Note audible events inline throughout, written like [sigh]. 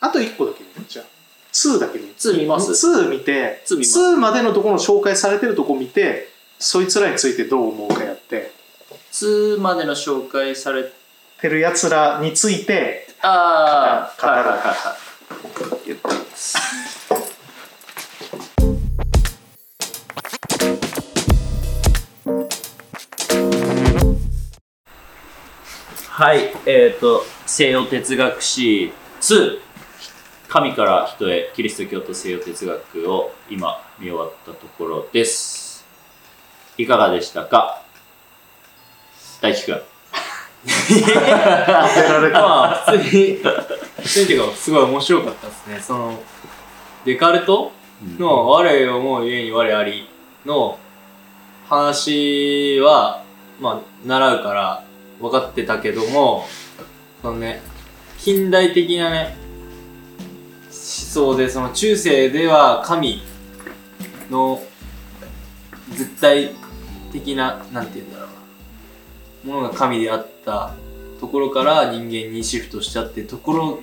あと1個だけ見るじゃあ。2だけ見る2見ます。2見て2見ます。2までのところの紹介されてるとこ見てそいつらについてどう思うかやって。2までの紹介されてるやつらについてああ語る。はいはいはいはい言ってますはいえっ、ー、と西洋哲学史2神から人へキリスト教と西洋哲学を今見終わったところです。いかがでしたか？大輝くん当てられた。まあ、普通に、普通にっていうか、すごい面白かったですね。その、デカルト？の我を思うゆえに我ありの話は、まあ、習うから分かってたけども、そのね、近代的なね、思想で、その中世では神の絶対的な、なんて言うんだろうな。ものが神であったところから人間にシフトしたってところ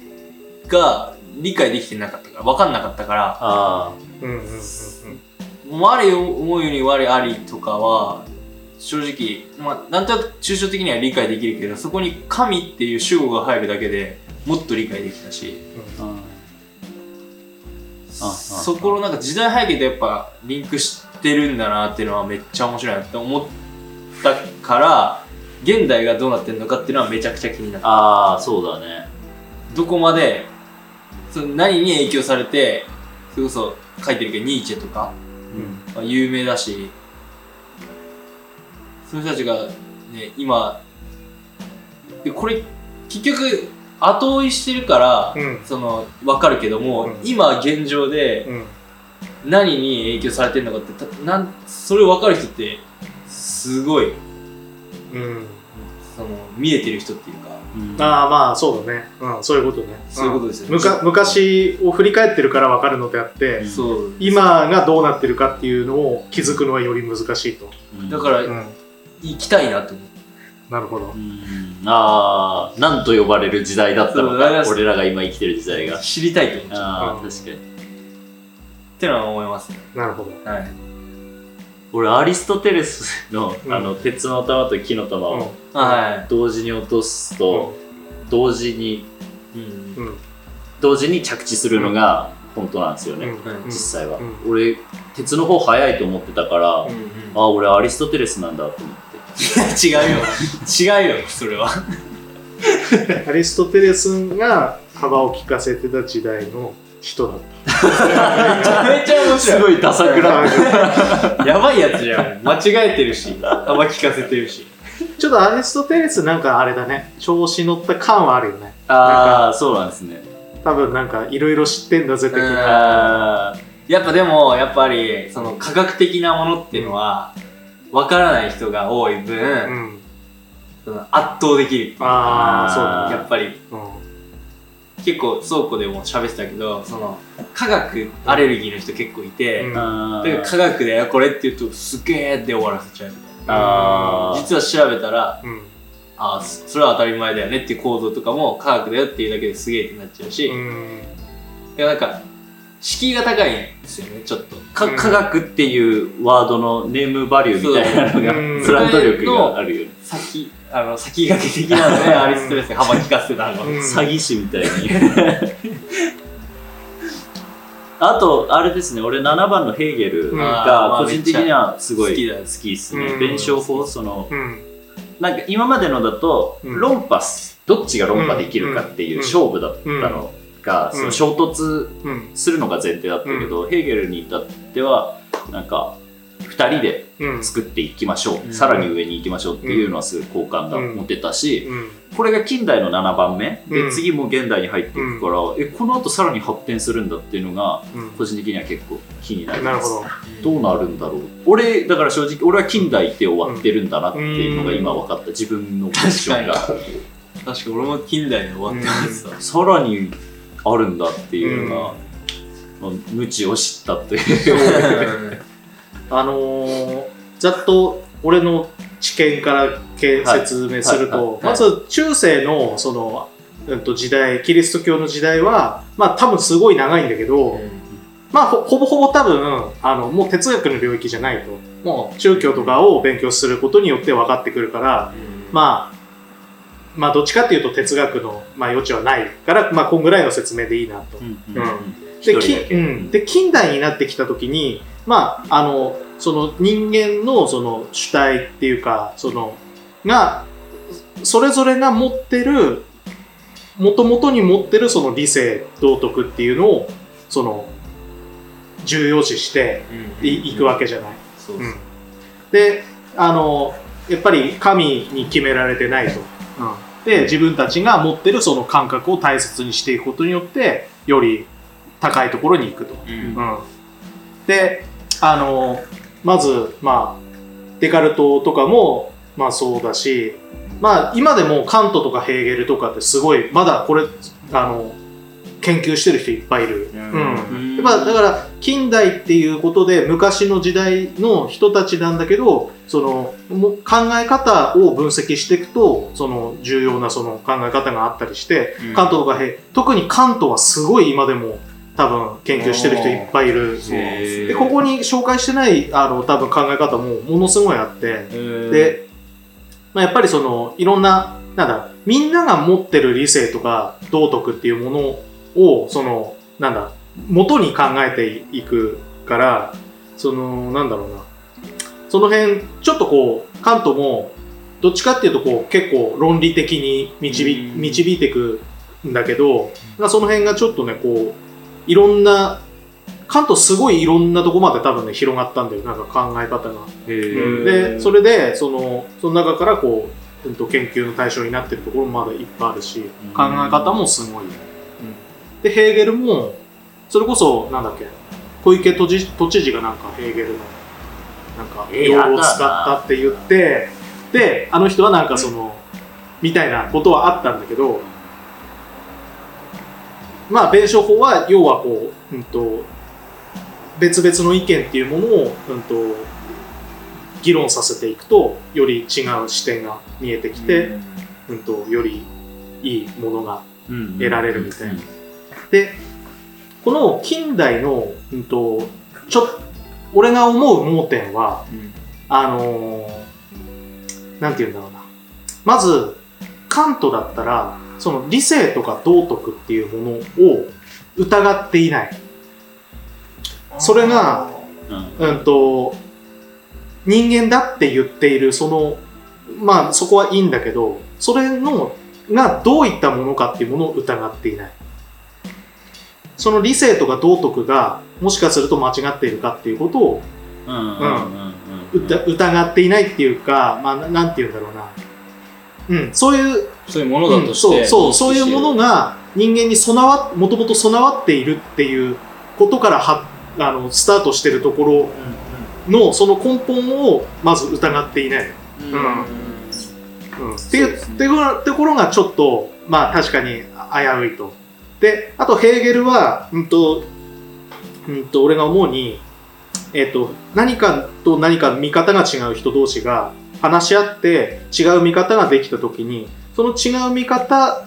が理解できてなかったから分かんなかったからあ。うんうんうんうん。我を思うように我ありとかは正直、まあ、なんとなく抽象的には理解できるけどそこに神っていう主語が入るだけでもっと理解できたし。あああそこのなんか時代背景とやっぱリンクしてるんだなっていうのはめっちゃ面白いなって思ったから現代がどうなってるのかっていうのはめちゃくちゃ気になったああそうだね。どこまでその何に影響されてそれこそ書いてるけどニーチェとか、まあ、有名だしその人たちがね今でこれ結局後追いしてるから、うん。その分かるけども、うん。今現状でうん。何に影響されてるのかってたなんそれ分かる人ってすごい。うん。その見えてる人っていうか。うん。ああまあそうだね、うん、そういうことね。そういうことですよね。むか昔を振り返ってるから分かるのであって、今がどうなってるかっていうのを気づくのはより難しいと、うんだから、うん、行きたいなと思ってなるほど。うん。ああ何と呼ばれる時代だったのか。俺らが今生きてる時代が。知りたいと思っちゃう。ああうん。確かに。ってのは思いますね。なるほど。はい。俺アリストテレスの,、うん。あの鉄の玉と木の玉うん。をは同時に落とすと、同時にいうん。うん。同時に着地するのが本当なんですよね、実際は、うん。俺鉄の方早いと思ってたから、うんうん。あ俺アリストテレスなんだと思っていや違うよ。違うよそれは。アリストテレスが幅を利かせてた時代の人だった。めちゃめちゃ面白い。すごいダサくなって [laughs] やばいやつじゃん。間違えてるし。幅聞かせてるし。ちょっとアリストテレスなんかあれだね。調子乗った感はあるよね。ああそうなんですね。多分なんかいろいろ知ってんだぜ的うんな。あやっぱでもやっぱりその科学的なものっていうのは分からない人が多い分、うん。その圧倒できるっていうああそうやっぱり。うん。結構倉庫でも喋ってたけどその科学アレルギーの人結構いて、うん。ー。あだから科学だよこれって言うとすげえって終わらせちゃうみたいな。実は調べたらうん。あそそれは当たり前だよねっていう構造とかも科学だよっていうだけですげえってなっちゃうし、いうん。やなんか敷居が高いんですよねちょっと。かうん。科学っていうワードのネームバリューみたいなのそうがブランド力があるよね。先あの先駆け的なので [laughs] アリストテレスが幅利かせてたのが、うん。詐欺師みたいに。[laughs] あとあれですね俺7番のヘーゲルうん。が個人的にはすごい好きですね。うん。弁証法そのうん。なんか今までのだとうん。論破す。どっちが論破できるかっていう勝負だったのがうん。その衝突うん。するのが前提だったけどヘーゲルに至ってはなんか2人でうん。作っていきましょう、うん。さらに上に行きましょうっていうのはすごい好感が持てたし、うん。これが近代の7番目で、うん。次も現代に入っていくから、えこの後さらに発展するんだっていうのがうん。個人的には結構気になりなるますほど。どうなるんだろう？俺だから正直俺は近代って終わってるんだなっていうのが今分かった。自分のポジションが。確かに俺も近代で終わってますさ、さらにあるんだっていうのが、まあ無知を知ったっていう。あのーざっと俺の知見から説明すると、はいはいまず中世のそのうん、と時代キリスト教の時代はまあ多分すごい長いんだけど、まあほほぼほぼ多分あのもう哲学の領域じゃないと。もう宗教とかを勉強することによって分かってくるから、まあまあどっちかっていうと哲学の、まあ、余地はないから、まあ、こんぐらいの説明でいいなと。うんで近代になってきた時にまああのその人間のその主体っていうかそのがそれぞれが持ってるもともとに持ってるその理性道徳っていうのをその重要視していいくわけじゃない。であのやっぱり神に決められてないと。で自分たちが持ってるその感覚を大切にしていくことによってより高いところに行くと。うんうん、であのまずまあデカルトとかもまあそうだしまあ今でもカントとかヘーゲルとかってすごいまだこれあの研究してる人いっぱいいる。うん。うん。まあ、だから近代っていうことで昔の時代の人たちなんだけどそのも考え方を分析していくとその重要なその考え方があったりして、うん。カントとかヘ特にカントはすごい今でも多分研究してる人いっぱいいる。でここに紹介してないあの多分考え方もものすごいあって、で、まあ、やっぱりそのいろんななんだみんなが持ってる理性とか道徳っていうものをそのなんだ元に考えていくからそのなんだろうな。その辺ちょっとこうカントもどっちかっていうとこう結構論理的に導導いていくんだけどまあその辺がちょっとねこういろんなカントすごいいろんなとこまで多分ね広がったんだよなんか考え方が。でそれでそのその中からこう、うん、と研究の対象になってるところもまだいっぱいあるし考え方もすごい、でヘーゲルもそれこそなんだっけ小池都知都知事がなんかヘーゲルのなんかえ用語を使ったって言ってであの人はなんかそのみたいなことはあったんだけどまあ弁証法は要はこう、うん、と別々の意見っていうものを、うん、と議論させていくとより違う視点が見えてきて、うん、とよりいいものが得られるみたいな。でこの近代の、うん、とちょ俺が思う盲点はあのーなんて言うんだろうな。まずカントだったらその理性とか道徳っていうものを疑っていない。それがうん。うんと人間だって言っているそのまあそこはいいんだけどそれのがどういったものかっていうものを疑っていないその理性とか道徳がもしかすると間違っているかっていうことをうんうんうんうた疑っていないっていうか、まあ、ななんて言うんだろうな。うん、そういう、そういうものだとして、うんそうそう、そういうものが人間に備わ、もともと備わっているっていうことからは、あの、スタートしてるところの、その根本をまず疑っていない。うん。うん。うん、っていうところがちょっと、まあ確かに危ういと。で、あとヘーゲルは、うんと、うんと、俺が思うに、えっ、と、何かと何か見方が違う人同士が話し合って違う見方ができたときに、その違う見方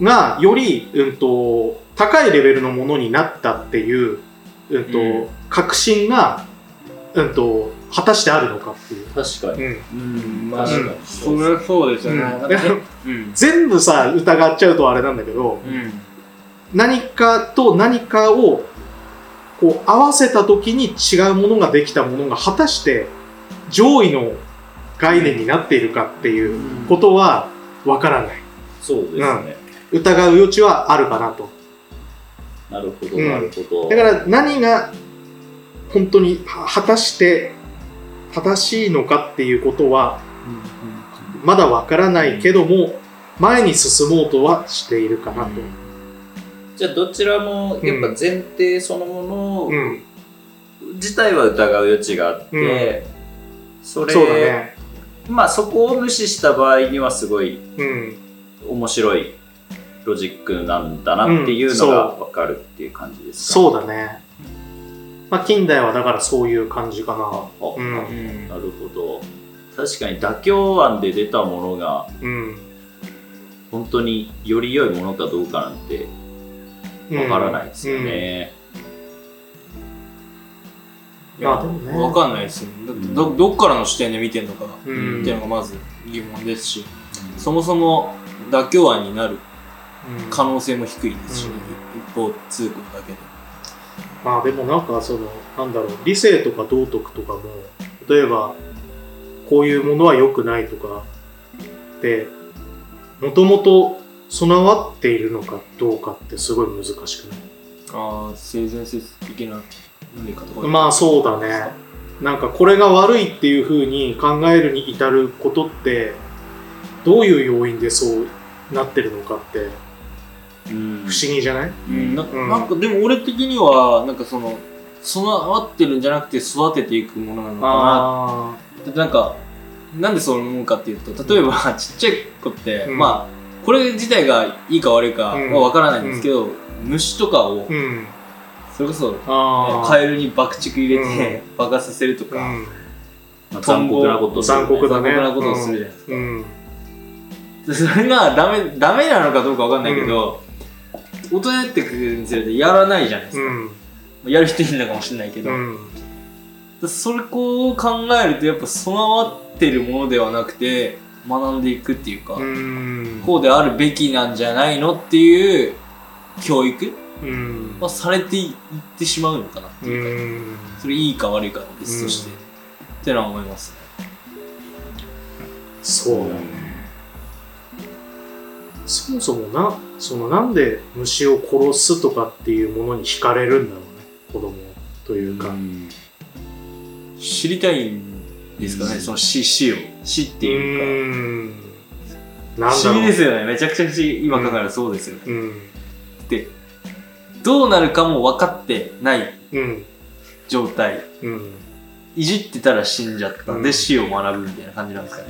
がより、うんと、高いレベルのものになったっていう、うんと、うん。確信が、うんと、果たしてあるのかっていう。確かに。うん。うんまあ、確かに。それはそうですよね。全部さ疑っちゃうとあれなんだけどうん何かと何かをこう合わせた時に違うものができたものが果たして上位の概念になっているかっていうことはわからないそうですね。疑う余地はあるかなとなるほど、うんなるほど。だから何が本当には果たして正しいのかっていうことはまだわからないけども前に進もうとはしているかなと。じゃあどちらもやっぱ前提そのものうん、自体は疑う余地があって、それね。まあそこを無視した場合にはすごいうん面白いロジックなんだなっていうのが分かるっていう感じですか、そうだね。まあ、近代はだからそういう感じかな。あうん。うんなるほど確かに妥協案で出たものがうん。本当により良いものかどうかなんてわからないですよね。いやね。わかんないですよ。だってどっからの視点で見てんのかっうん。ていうのがまず疑問ですしそもそも妥協案になるうん可能性も低いですし、うん。一方通行だけで。まあでもなんかそのなんだろう理性とか道徳とかも例えばこういうものは良くないとかでもともと備わっているのかどうかってすごい難しくない？ああ性善説的な何かとか。まあそうだね。なんかこれが悪いっていうふうに考えるに至ることってどういう要因でそうなってるのかってうん。不思議じゃない、うん。なうん。なんかでも俺的にはなんかその備わってるんじゃなくて育てていくものなのかあななんかなんでそう思うかっていうと例えばちっちゃい子って、うん。まあこれ自体がいいか悪いかは分からないんですけど、虫とかをそれこそカエルに爆竹入れて爆発させるとか、うん。まあ残酷なことをする。残酷だね。残酷なことをするじゃないですか、それがダメダメなのかどうか分かんないけど、大人になってくるにつれてやらないじゃないですか、うん。やる人いるのかもしれないけど、うん。それこう考えるとやっぱ備わってるものではなくて学んでいくっていうか、うん。こうであるべきなんじゃないのっていう教育うん。はされていってしまうのかなってういうか、ん。それいいか悪いかは別として、うん。ってのは思いますね。そうだね。そもそもなそのなんで虫を殺すとかっていうものに惹かれるんだろうね子供というか、うん。知りたいんですかね、うん。その死死を。死っていうか。うーん。なん不思議ですよね。めちゃくちゃ不思議今考えるとそうですよね、うん。でどうなるかも分かってないうん。状態。うん。いじってたら死んじゃった。んで、うん。死を学ぶみたいな感じなんですかね。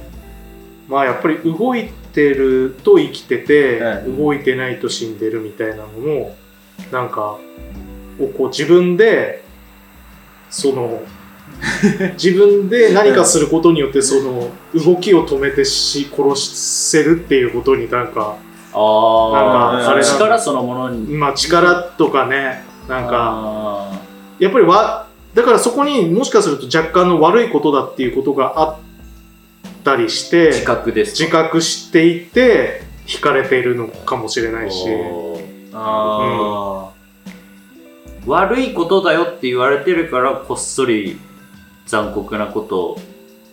まあやっぱり動いてると生きてて、はい。動いてないと死んでるみたいなのもなんかをこう自分でその [laughs] 自分で何かすることによってその動きを止めてし殺せるっていうことになんかああ、なんかあれ力そのものに。まあ力とかねなんかか、やっぱりわだからそこにもしかすると若干の悪いことだっていうことがあったりして自覚ですか？自覚していて惹かれているのかもしれないし。おー。あ悪いことだよって言われてるからこっそり残酷なことを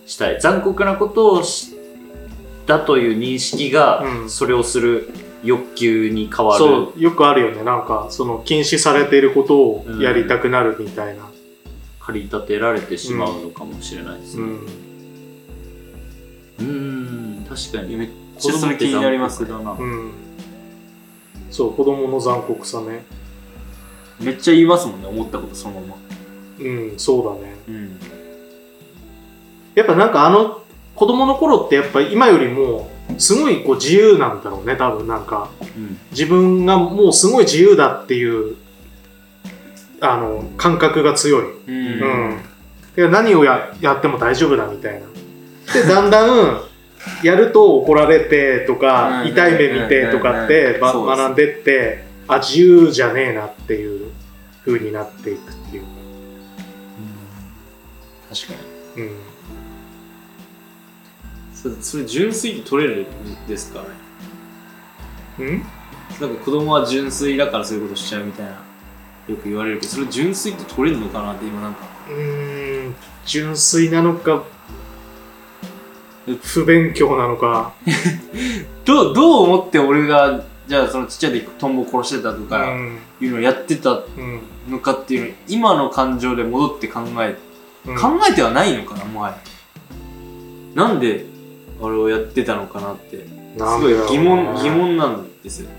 したい。残酷なことをしたという認識が、うん。それをする欲求に変わる。そうよくあるよね。なんかその禁止されていることをやりたくなるみたいな、駆り立てられてしまうのかもしれないですね。うん。うんん確かあに。めっちゃそれ気になりますだな。うん、そう子供の残酷さね。めっちゃ言いますもんね。思ったことそのまま。うんそうだね。うんやっぱなんかあの子供の頃ってやっぱ今よりもすごいこう自由なんだろうね多分なんか。うん自分がもうすごい自由だっていうあの感覚が強い、ううん。で何をややっても大丈夫だみたいな。でだんだんやると怒られてとかうん。痛い目見てとかって学んでってあ自由じゃねえなっていう風になっていくっていう。か、確かに。うん、それそれ純粋って取れるんですか？ねうん？なんか子供は純粋だからそういうことしちゃうみたいなよく言われるけどそれ純粋って取れるのかなって今なんか。うーん純粋なのか不勉強なのか、[laughs] どうどう思って俺がじゃあそのちっちゃい時トンボ殺してたとうかん。いうのをやってたうんのかっていうのを今の感情で戻って考えうん、考えてはないのかなもはや。なんであれをやってたのかなって。すごい疑問疑問なんですよ。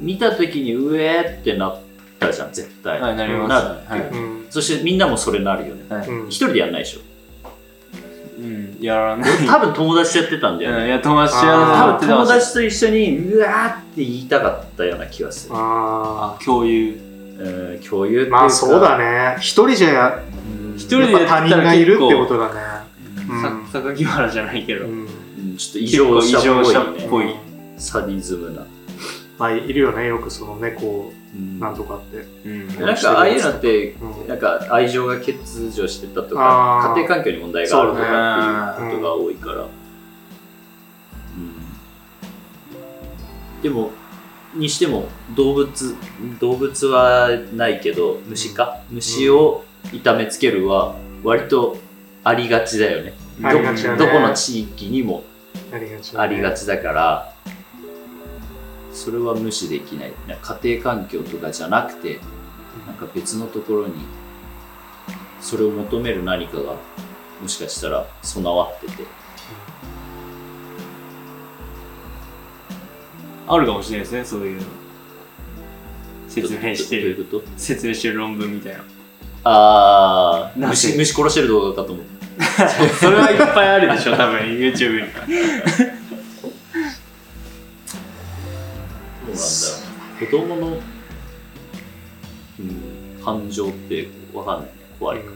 見た時にうえーってなったじゃん絶対、はいなります。なる。はい。うん。そしてみんなもそれなるよね。はい。うん一人でやんないでしょ。うんやらない [laughs] 多分友達とやってたんだよね。うんいや友達あやー。多分友達と一緒にうわーって言いたかったような気がする。ああ共有。うん共有っていうーか。まあそうだね。一人じゃやうん。一人でやっぱ他人がいるってことだね。うんうん。さ榊原じゃないけど、うんうんちょっと異常者っぽい結構異常者っぽいねサディズムな。まあいるよねよくその猫うん。なんとかって。うん。なんかああいうのって、うん。なんか愛情が欠如してたとか、家庭環境に問題があるとかっていうことが多いから。うん。でも、にしても動物、動物はないけど、虫か？虫を痛めつけるは割とありがちだよね。どこの地域にもありがちだねありがちだから、それは無視できない。家庭環境とかじゃなくて、なんか別のところに、それを求める何かが、もしかしたら備わってて。あるかもしれないですねそういうの説明してるどどういうこと？説明してる論文みたいなあー、なぜ虫、虫殺してる動画かと思った。[laughs] それはいっぱいあるでしょ多分 YouTube にどうなんだ。子供の、うん、感情ってわかんないね。怖いから。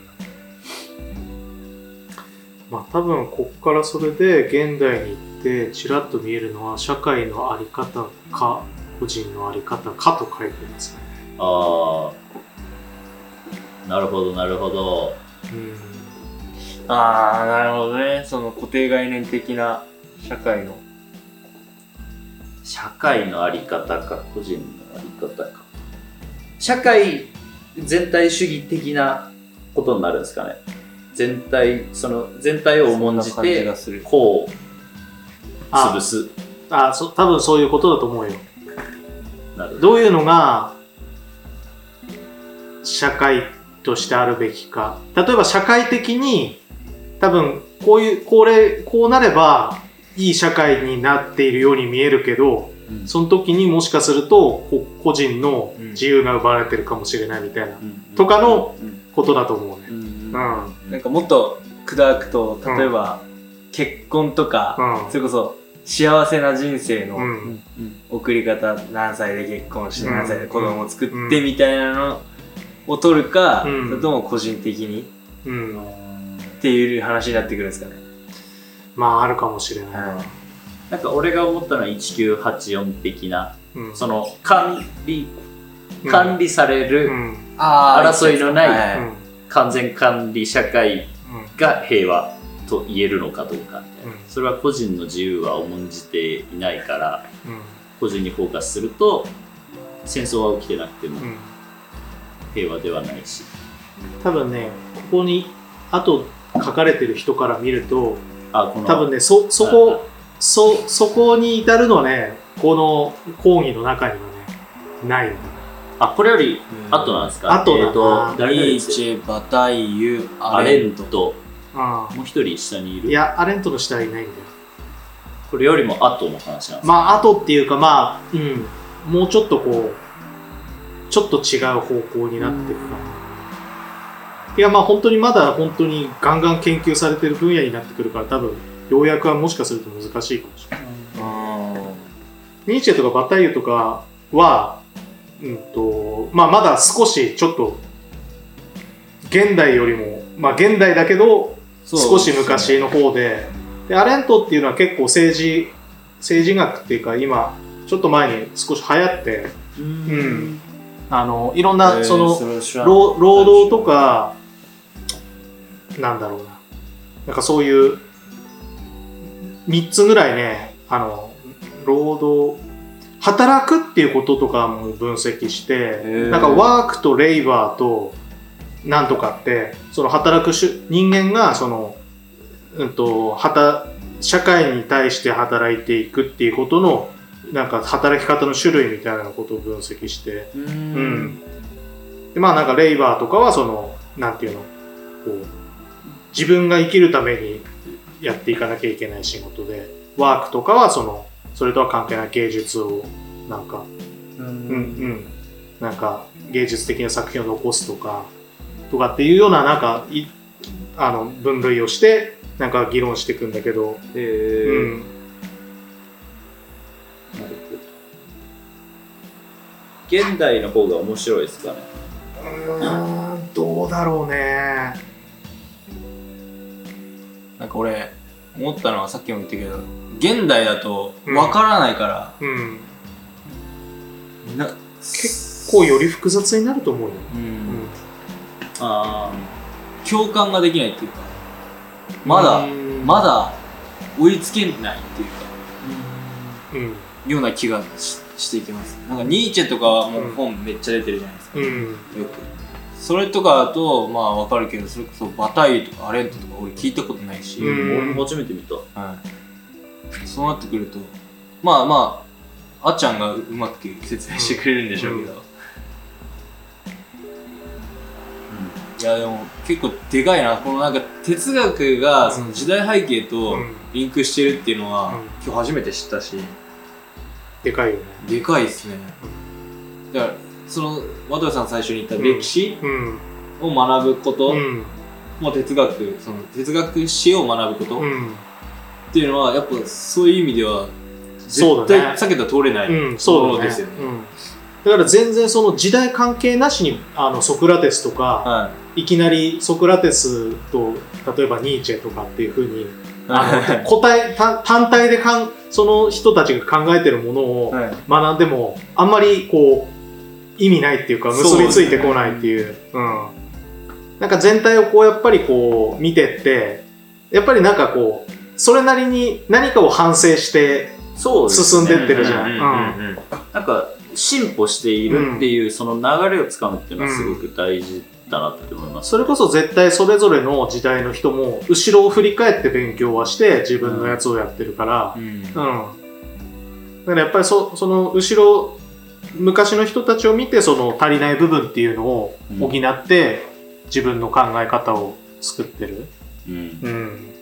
まあ多分こっからそれで現代に行ってちらっと見えるのは社会のあり方か個人のあり方かと書いてますね。あー、なるほど、なるほど。うんああなるほどね。その固定概念的な社会の。社会のあり方か個人のあり方か。社会全体主義的なことになるんですかね。全体その全体を重んじそんな感じてがする。こうあ潰す。あそ多分そういうことだと思うよ。なるどういうのが社会としてあるべきか。例えば社会的に多分こういう、これ、こうなればいい社会になっているように見えるけど、うん。その時にもしかするとこ個人の自由が奪われてるかもしれないみたいなとかのことだと思うね。うん。うん。なんかもっと砕くと例えば、結婚とか、うん。それこそ幸せな人生のうん。送り方何歳で結婚してうん。何歳で子供を作ってみたいなのを取るか、うん。それとも個人的に？うん。っていう話になってくるんですかね。まあ、あるかもしれないな。なんか俺が思ったのは1984的なうん。その管理うん管理されうる争いのない。完全管理社会が平和と言えるのかどうかみたいなうんそれは個人の自由は重んじていないからうん。個人にフォーカスすると戦争は起きてなくてもうん。平和ではないし多分ね、ここに、あと書かれてる人から見ると、あこの。多分ね、そ、そこ、そ、そこに至るのね、この講義の中にはね、ない。んだ。あこれより後なんですか？後だ。なえーと誰々ニですー。チェ、バタイユ、アレント。あもう一人下にいる。いや、アレントの下はいないんだよ。これよりも後の話なんですか？まあ、後っていうか、まあ、うん、もうちょっとこう、ちょっと違う方向になっていくかな。いや、まあ本当にまだ本当にガンガン研究されてる分野になってくるから、多分、要約はもしかすると難しいかもしれない。ニーチェとかバタイユとかは、うんと、まあまだ少しちょっと、現代よりも、まあ現代だけど、少し昔の方で、で、アレントっていうのは結構政治、政治学っていうか今、ちょっと前に少し流行って、ううん。あの、いろんな、その、労働とか、なんだろうな。なんかそういう、3つぐらいね、あの、労働、働くっていうこととかも分析して、ーなんかワークとレイバーとなんとかって、その働くし人間がその、うんと、働、社会に対して働いていくっていうことの、なんか働き方の種類みたいなことを分析して、ううんん。で、まあなんかレイバーとかはその、なんていうの、こう、自分が生きるためにやっていかなきゃいけない仕事で、ワークとかはその、それとは関係ない芸術を、なんか、うんうん、なんか芸術的な作品を残すとか、とかっていうような、なんか、いあの、分類をして、なんか議論していくんだけど、えうん。ーなるほど現代の方が面白いですかねうーん、どうだろうね。なんか俺思ったのはさっきも言ったけど現代だとわからないから、うん。な結構より複雑になると思うよ、ううん。んあ共感ができないっていうか。まだうん。まだ追いつけないっていうか。うん。ような気がししていきます。なんかニーチェとかはもう本めっちゃ出てるじゃないですか、うん。よくそれとかだとまあわかるけどそれこそバタイユとかアレントとか俺聞いたことないし、俺も初めて見た。はい、そうなってくるとまあまああっちゃんがうまく説明してくれるんでしょうけど、いやでも結構でかいな。このなんか哲学がその時代背景とうん。リンクしてるっていうのは、うん。今日初めて知ったし。でかいよね。でかいですね。だからその渡部さん最初に言った歴史うん。を学ぶこと、うん。もう哲学その哲学史を学ぶこと、っうんていうのはやっぱそういう意味ではそうだね。絶対避けたら通れないうん、ものですよね。うん、だから全然その時代関係なしにあのソクラテスとかはい。きなりソクラテスと例えばニーチェとかっていうふうにい。あの答え単単体でかんその人たちが考えてるものをはい。学んでもあんまりこう意味ないっていうか結びついてこないっていう。うん、なんか全体をこうやっぱりこう見てってやっぱりなんかこうそれなりに何かを反省して進んでってるじゃん。なんか進歩しているっていうその流れをつかむっていうのはすごく大事だなって思います。それこそ絶対それぞれの時代の人も後ろを振り返って勉強はして自分のやつをやってるから、うん。うん。だからやっぱりそその後ろ、昔の人たちを見てその足りない部分っていうのを補って自分の考え方を作ってる。うんうん。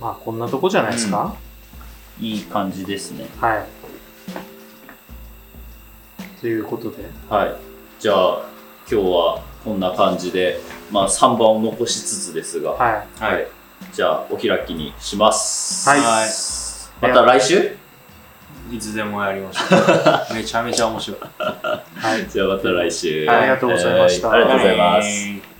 まあこんなとこじゃないですか、いい感じですね。はい。ということで。はい。じゃあ今日はこんな感じで、まあ3番を残しつつですが、はい。はい。じゃあお開きにします。はいはいまた来週？いつでもやりましょう。[laughs] めちゃめちゃ面白い。はい。じゃあまた来週。ありがとうございましたはありがとうございます。はい